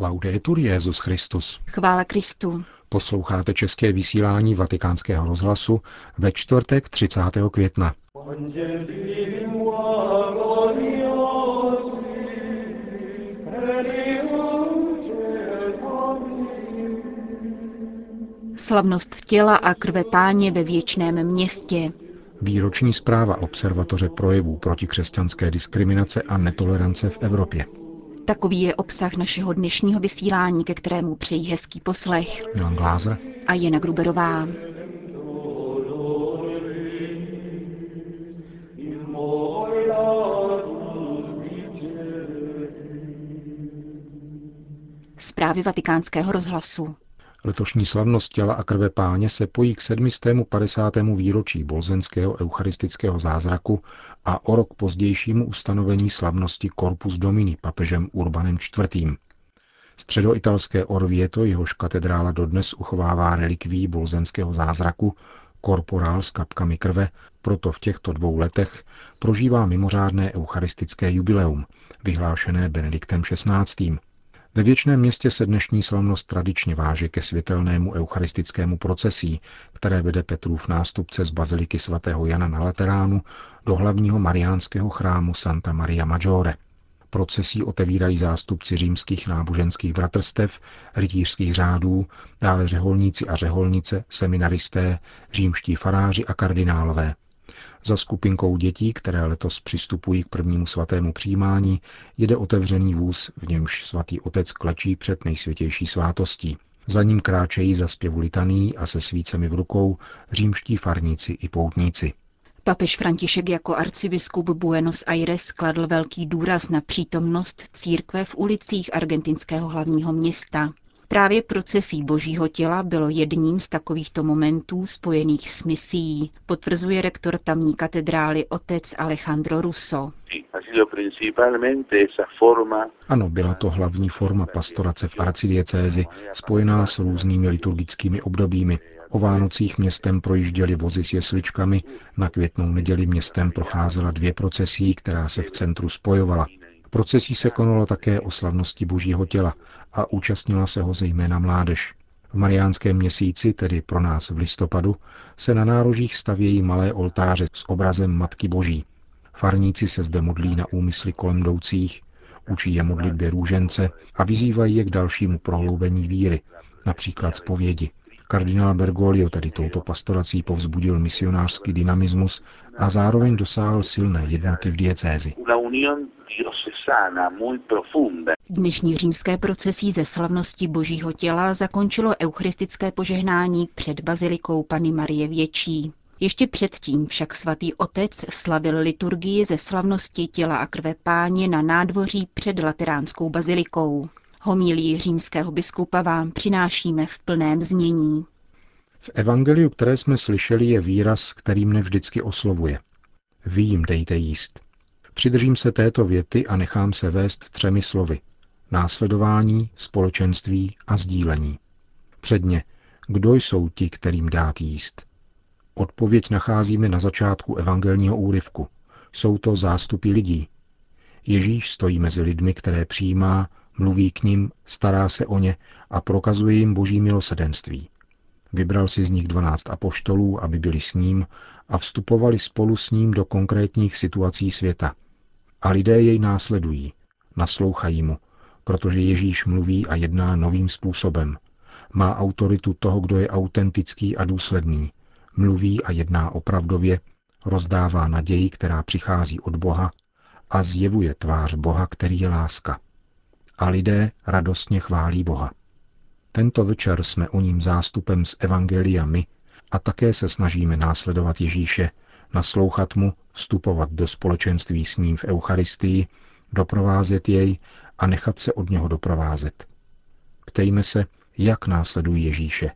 Laudetur Jezus Christus. Chvála Kristu. Posloucháte české vysílání Vatikánského rozhlasu ve čtvrtek 30. května. Slavnost těla a krve páně ve věčném městě. Výroční zpráva Observatoře projevů proti křesťanské diskriminace a netolerance v Evropě. Takový je obsah našeho dnešního vysílání, ke kterému přejí hezký poslech. Milan Glázer a Jana Gruberová. Zprávy vatikánského rozhlasu. Letošní slavnost těla a krve páně se pojí k 750. výročí bolzenského eucharistického zázraku a o rok pozdějšímu ustanovení slavnosti Corpus Domini papežem Urbanem IV. Středoitalské Orvieto, jehož katedrála dodnes uchovává relikví bolzenského zázraku, korporál s kapkami krve, proto v těchto dvou letech prožívá mimořádné eucharistické jubileum, vyhlášené Benediktem XVI. Ve věčném městě se dnešní slavnost tradičně váže ke světelnému eucharistickému procesí, které vede Petrův nástupce z baziliky svatého Jana na Lateránu do hlavního mariánského chrámu Santa Maria Maggiore. Procesí otevírají zástupci římských náboženských bratrstev, rytířských řádů, dále řeholníci a řeholnice, seminaristé, římští faráři a kardinálové – za skupinkou dětí, které letos přistupují k prvnímu svatému přijímání, jede otevřený vůz, v němž svatý otec klečí před nejsvětější svátostí. Za ním kráčejí za zpěvu litaný a se svícemi v rukou římští farníci i poutníci. Papež František jako arcibiskup Buenos Aires kladl velký důraz na přítomnost církve v ulicích argentinského hlavního města. Právě procesí božího těla bylo jedním z takovýchto momentů spojených s misií, potvrzuje rektor tamní katedrály otec Alejandro Russo. Ano, byla to hlavní forma pastorace v arcidiecézi, spojená s různými liturgickými obdobími. O Vánocích městem projížděli vozy s jesličkami, na květnou neděli městem procházela dvě procesí, která se v centru spojovala. Procesí se konalo také o slavnosti božího těla a účastnila se ho zejména mládež. V mariánském měsíci, tedy pro nás v listopadu, se na nárožích stavějí malé oltáře s obrazem Matky Boží. Farníci se zde modlí na úmysly kolem jdoucích, učí je modlitbě růžence a vyzývají je k dalšímu prohloubení víry, například zpovědi. Kardinál Bergoglio tedy touto pastorací povzbudil misionářský dynamismus a zároveň dosáhl silné jednoty v diecézi. Dnešní římské procesí ze slavnosti Božího těla zakončilo eucharistické požehnání před bazilikou Pany Marie Větší. Ještě předtím však svatý otec slavil liturgii ze slavnosti těla a krve páně na nádvoří před Lateránskou bazilikou. Homilí římského biskupa vám přinášíme v plném znění. V evangeliu, které jsme slyšeli, je výraz, který mne vždycky oslovuje. Jim dejte jíst. Přidržím se této věty a nechám se vést třemi slovy. Následování, společenství a sdílení. Předně, kdo jsou ti, kterým dát jíst? Odpověď nacházíme na začátku evangelního úryvku. Jsou to zástupy lidí. Ježíš stojí mezi lidmi, které přijímá, mluví k ním, stará se o ně a prokazuje jim boží milosedenství. Vybral si z nich dvanáct apoštolů, aby byli s ním a vstupovali spolu s ním do konkrétních situací světa. A lidé jej následují, naslouchají mu, protože Ježíš mluví a jedná novým způsobem. Má autoritu toho, kdo je autentický a důsledný. Mluví a jedná opravdově, rozdává naději, která přichází od Boha a zjevuje tvář Boha, který je láska. A lidé radostně chválí Boha. Tento večer jsme o ním zástupem z Evangelia my a také se snažíme následovat Ježíše, naslouchat mu, vstupovat do společenství s ním v Eucharistii, doprovázet jej a nechat se od něho doprovázet. Ptejme se, jak následují Ježíše.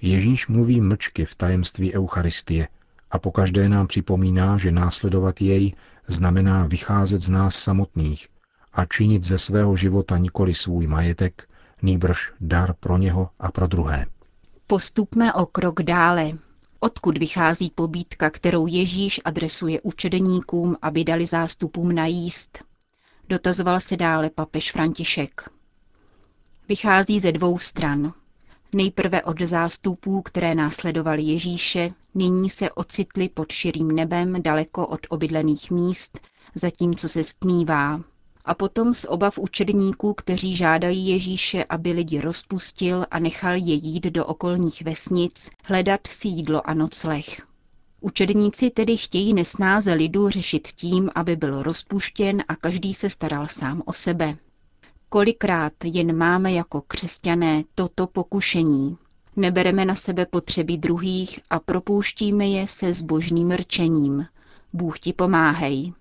Ježíš mluví mlčky v tajemství Eucharistie a pokaždé nám připomíná, že následovat jej znamená vycházet z nás samotných a činit ze svého života nikoli svůj majetek, nýbrž dar pro něho a pro druhé. Postupme o krok dále. Odkud vychází pobídka, kterou Ježíš adresuje učedeníkům, aby dali zástupům najíst? Dotazoval se dále papež František. Vychází ze dvou stran. Nejprve od zástupů, které následovali Ježíše, nyní se ocitli pod širým nebem daleko od obydlených míst, zatímco se stmívá. A potom z obav učedníků, kteří žádají Ježíše, aby lidi rozpustil a nechal je jít do okolních vesnic, hledat si jídlo a nocleh. Učedníci tedy chtějí nesnáze lidu řešit tím, aby byl rozpuštěn a každý se staral sám o sebe. Kolikrát jen máme jako křesťané toto pokušení. Nebereme na sebe potřeby druhých a propouštíme je se zbožným rčením. Bůh ti pomáhej.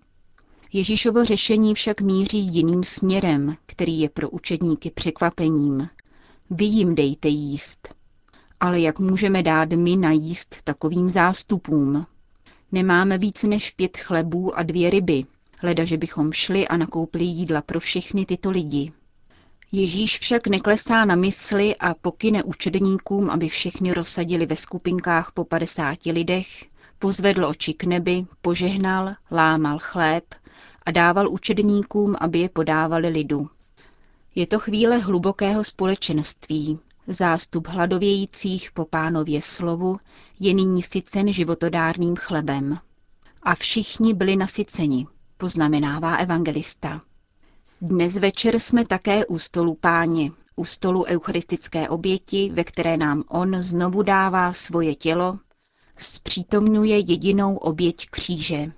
Ježíšovo řešení však míří jiným směrem, který je pro učedníky překvapením. Vy jim dejte jíst. Ale jak můžeme dát my najíst takovým zástupům? Nemáme víc než pět chlebů a dvě ryby, leda, že bychom šli a nakoupili jídla pro všechny tyto lidi. Ježíš však neklesá na mysli a pokyne učedníkům, aby všechny rozsadili ve skupinkách po padesáti lidech, pozvedl oči k nebi, požehnal, lámal chléb a dával učedníkům, aby je podávali lidu. Je to chvíle hlubokého společenství. Zástup hladovějících po pánově slovu je nyní sycen životodárným chlebem. A všichni byli nasyceni, poznamenává evangelista. Dnes večer jsme také u stolu páně, u stolu eucharistické oběti, ve které nám on znovu dává svoje tělo, zpřítomňuje jedinou oběť kříže.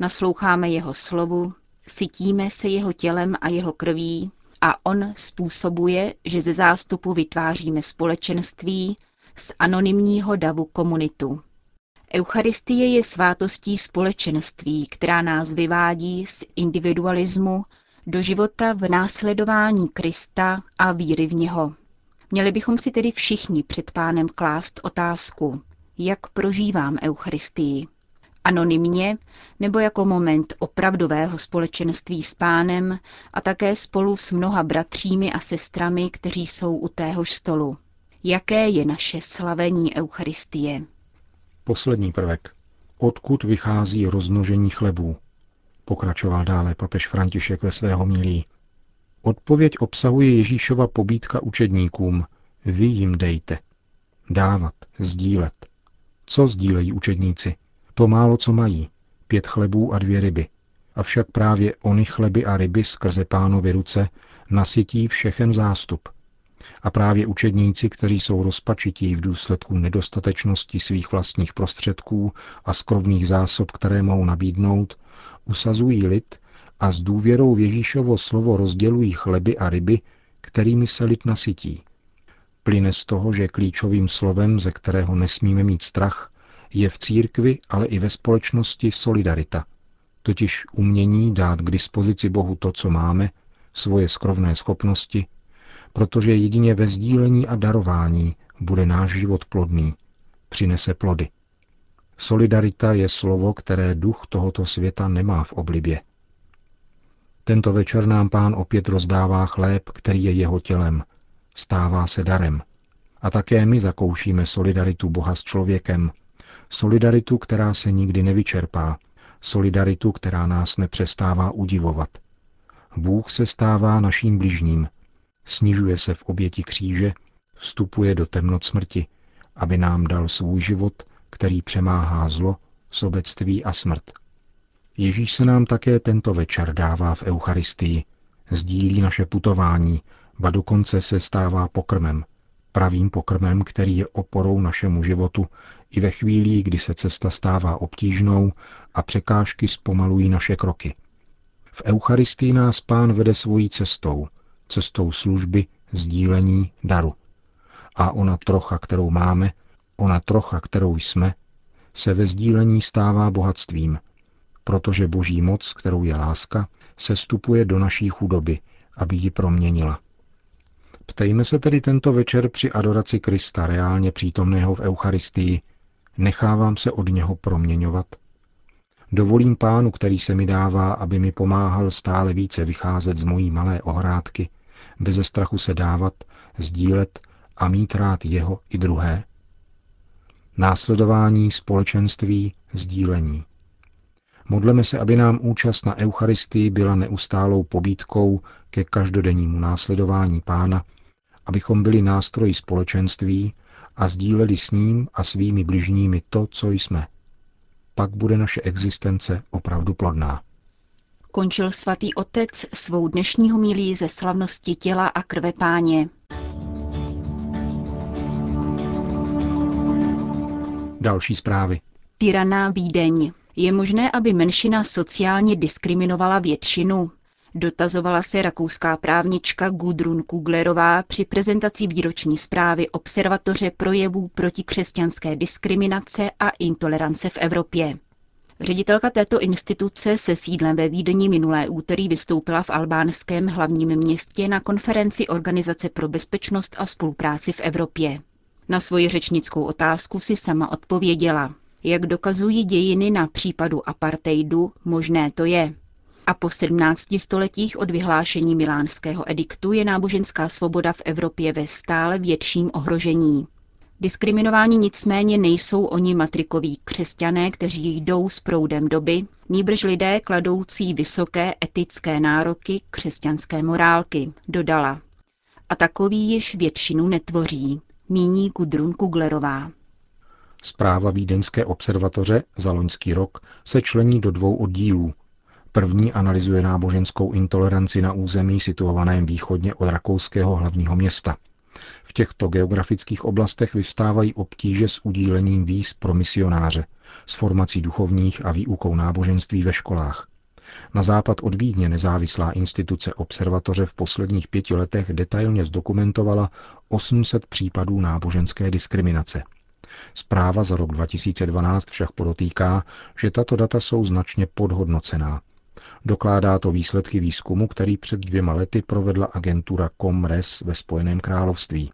Nasloucháme jeho slovu, sytíme se jeho tělem a jeho krví a on způsobuje, že ze zástupu vytváříme společenství z anonymního davu komunitu. Eucharistie je svátostí společenství, která nás vyvádí z individualismu do života v následování Krista a víry v něho. Měli bychom si tedy všichni před pánem klást otázku, jak prožívám Eucharistii. Anonymně nebo jako moment opravdového společenství s pánem a také spolu s mnoha bratřími a sestrami, kteří jsou u téhož stolu. Jaké je naše slavení Eucharistie? Poslední prvek. Odkud vychází rozmnožení chlebů? pokračoval dále papež František ve svého milí. Odpověď obsahuje Ježíšova pobídka učedníkům. Vy jim dejte. Dávat, sdílet. Co sdílejí učedníci? To málo, co mají. Pět chlebů a dvě ryby. Avšak právě ony chleby a ryby skrze pánovy ruce nasytí všechen zástup. A právě učedníci, kteří jsou rozpačití v důsledku nedostatečnosti svých vlastních prostředků a skrovných zásob, které mohou nabídnout, usazují lid a s důvěrou v Ježíšovo slovo rozdělují chleby a ryby, kterými se lid nasytí. Plyne z toho, že klíčovým slovem, ze kterého nesmíme mít strach, je v církvi, ale i ve společnosti solidarita, totiž umění dát k dispozici Bohu to, co máme, svoje skrovné schopnosti, protože jedině ve sdílení a darování bude náš život plodný, přinese plody. Solidarita je slovo, které duch tohoto světa nemá v oblibě. Tento večer nám pán opět rozdává chléb, který je jeho tělem. Stává se darem. A také my zakoušíme solidaritu Boha s člověkem. Solidaritu, která se nikdy nevyčerpá. Solidaritu, která nás nepřestává udivovat. Bůh se stává naším bližním. Snižuje se v oběti kříže, vstupuje do temnot smrti, aby nám dal svůj život který přemáhá zlo, sobectví a smrt. Ježíš se nám také tento večer dává v Eucharistii, sdílí naše putování, ba dokonce se stává pokrmem, pravým pokrmem, který je oporou našemu životu i ve chvíli, kdy se cesta stává obtížnou a překážky zpomalují naše kroky. V Eucharistii nás pán vede svojí cestou, cestou služby, sdílení, daru. A ona trocha, kterou máme, Ona trocha, kterou jsme, se ve sdílení stává bohatstvím, protože boží moc, kterou je láska, se stupuje do naší chudoby, aby ji proměnila. Ptejme se tedy tento večer při adoraci Krista reálně přítomného v Eucharistii, nechávám se od něho proměňovat? Dovolím pánu, který se mi dává, aby mi pomáhal stále více vycházet z mojí malé ohrádky, beze strachu se dávat, sdílet a mít rád jeho i druhé? následování, společenství, sdílení. Modleme se, aby nám účast na Eucharistii byla neustálou pobídkou ke každodennímu následování Pána abychom byli nástroji společenství a sdíleli s ním a svými bližními to, co jsme. Pak bude naše existence opravdu plodná. Končil svatý otec svou dnešní homilí ze slavnosti těla a krve páně. Další zprávy. Tyraná Vídeň. Je možné, aby menšina sociálně diskriminovala většinu? Dotazovala se rakouská právnička Gudrun Kuglerová při prezentaci výroční zprávy Observatoře projevů protikřesťanské diskriminace a intolerance v Evropě. Ředitelka této instituce se sídlem ve Vídni minulé úterý vystoupila v albánském hlavním městě na konferenci Organizace pro bezpečnost a spolupráci v Evropě. Na svoji řečnickou otázku si sama odpověděla. Jak dokazují dějiny na případu apartheidu, možné to je. A po 17 stoletích od vyhlášení milánského ediktu je náboženská svoboda v Evropě ve stále větším ohrožení. Diskriminováni nicméně nejsou oni matrikoví křesťané, kteří jdou s proudem doby, nýbrž lidé kladoucí vysoké etické nároky křesťanské morálky, dodala. A takový již většinu netvoří, míní Gudrun Kuglerová. Zpráva Vídeňské observatoře za loňský rok se člení do dvou oddílů. První analyzuje náboženskou intoleranci na území situovaném východně od rakouského hlavního města – v těchto geografických oblastech vyvstávají obtíže s udílením víz pro misionáře, s formací duchovních a výukou náboženství ve školách. Na západ od Vídně nezávislá instituce observatoře v posledních pěti letech detailně zdokumentovala 800 případů náboženské diskriminace. Zpráva za rok 2012 však podotýká, že tato data jsou značně podhodnocená Dokládá to výsledky výzkumu, který před dvěma lety provedla agentura Comres ve Spojeném království.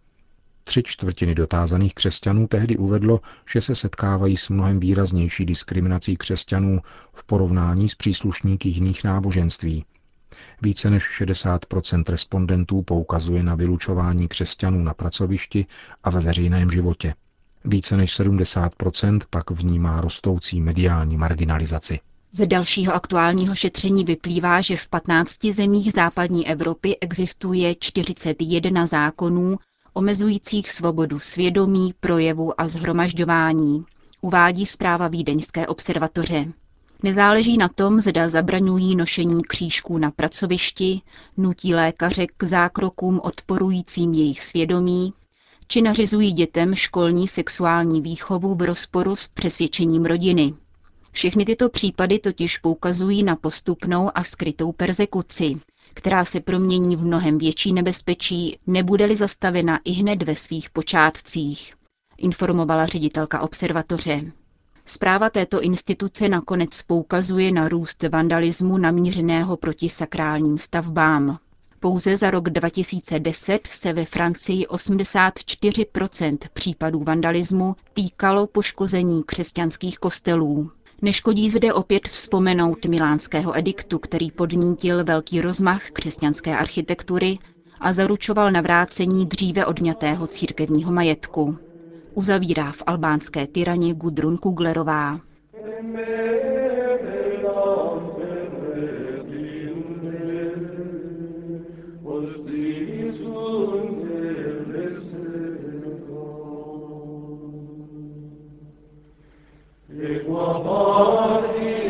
Tři čtvrtiny dotázaných křesťanů tehdy uvedlo, že se setkávají s mnohem výraznější diskriminací křesťanů v porovnání s příslušníky jiných náboženství. Více než 60% respondentů poukazuje na vylučování křesťanů na pracovišti a ve veřejném životě. Více než 70% pak vnímá rostoucí mediální marginalizaci. Z dalšího aktuálního šetření vyplývá, že v 15 zemích západní Evropy existuje 41 zákonů omezujících svobodu svědomí, projevu a zhromažďování, uvádí zpráva Vídeňské observatoře. Nezáleží na tom, zda zabraňují nošení křížků na pracovišti, nutí lékaře k zákrokům odporujícím jejich svědomí, či nařizují dětem školní sexuální výchovu v rozporu s přesvědčením rodiny. Všechny tyto případy totiž poukazují na postupnou a skrytou persekuci, která se promění v mnohem větší nebezpečí, nebude-li zastavena i hned ve svých počátcích, informovala ředitelka observatoře. Zpráva této instituce nakonec poukazuje na růst vandalismu namířeného proti sakrálním stavbám. Pouze za rok 2010 se ve Francii 84% případů vandalismu týkalo poškození křesťanských kostelů. Neškodí zde opět vzpomenout milánského ediktu, který podnítil velký rozmach křesťanské architektury a zaručoval navrácení dříve odňatého církevního majetku. Uzavírá v albánské tyraně Gudrun Kuglerová. وطائر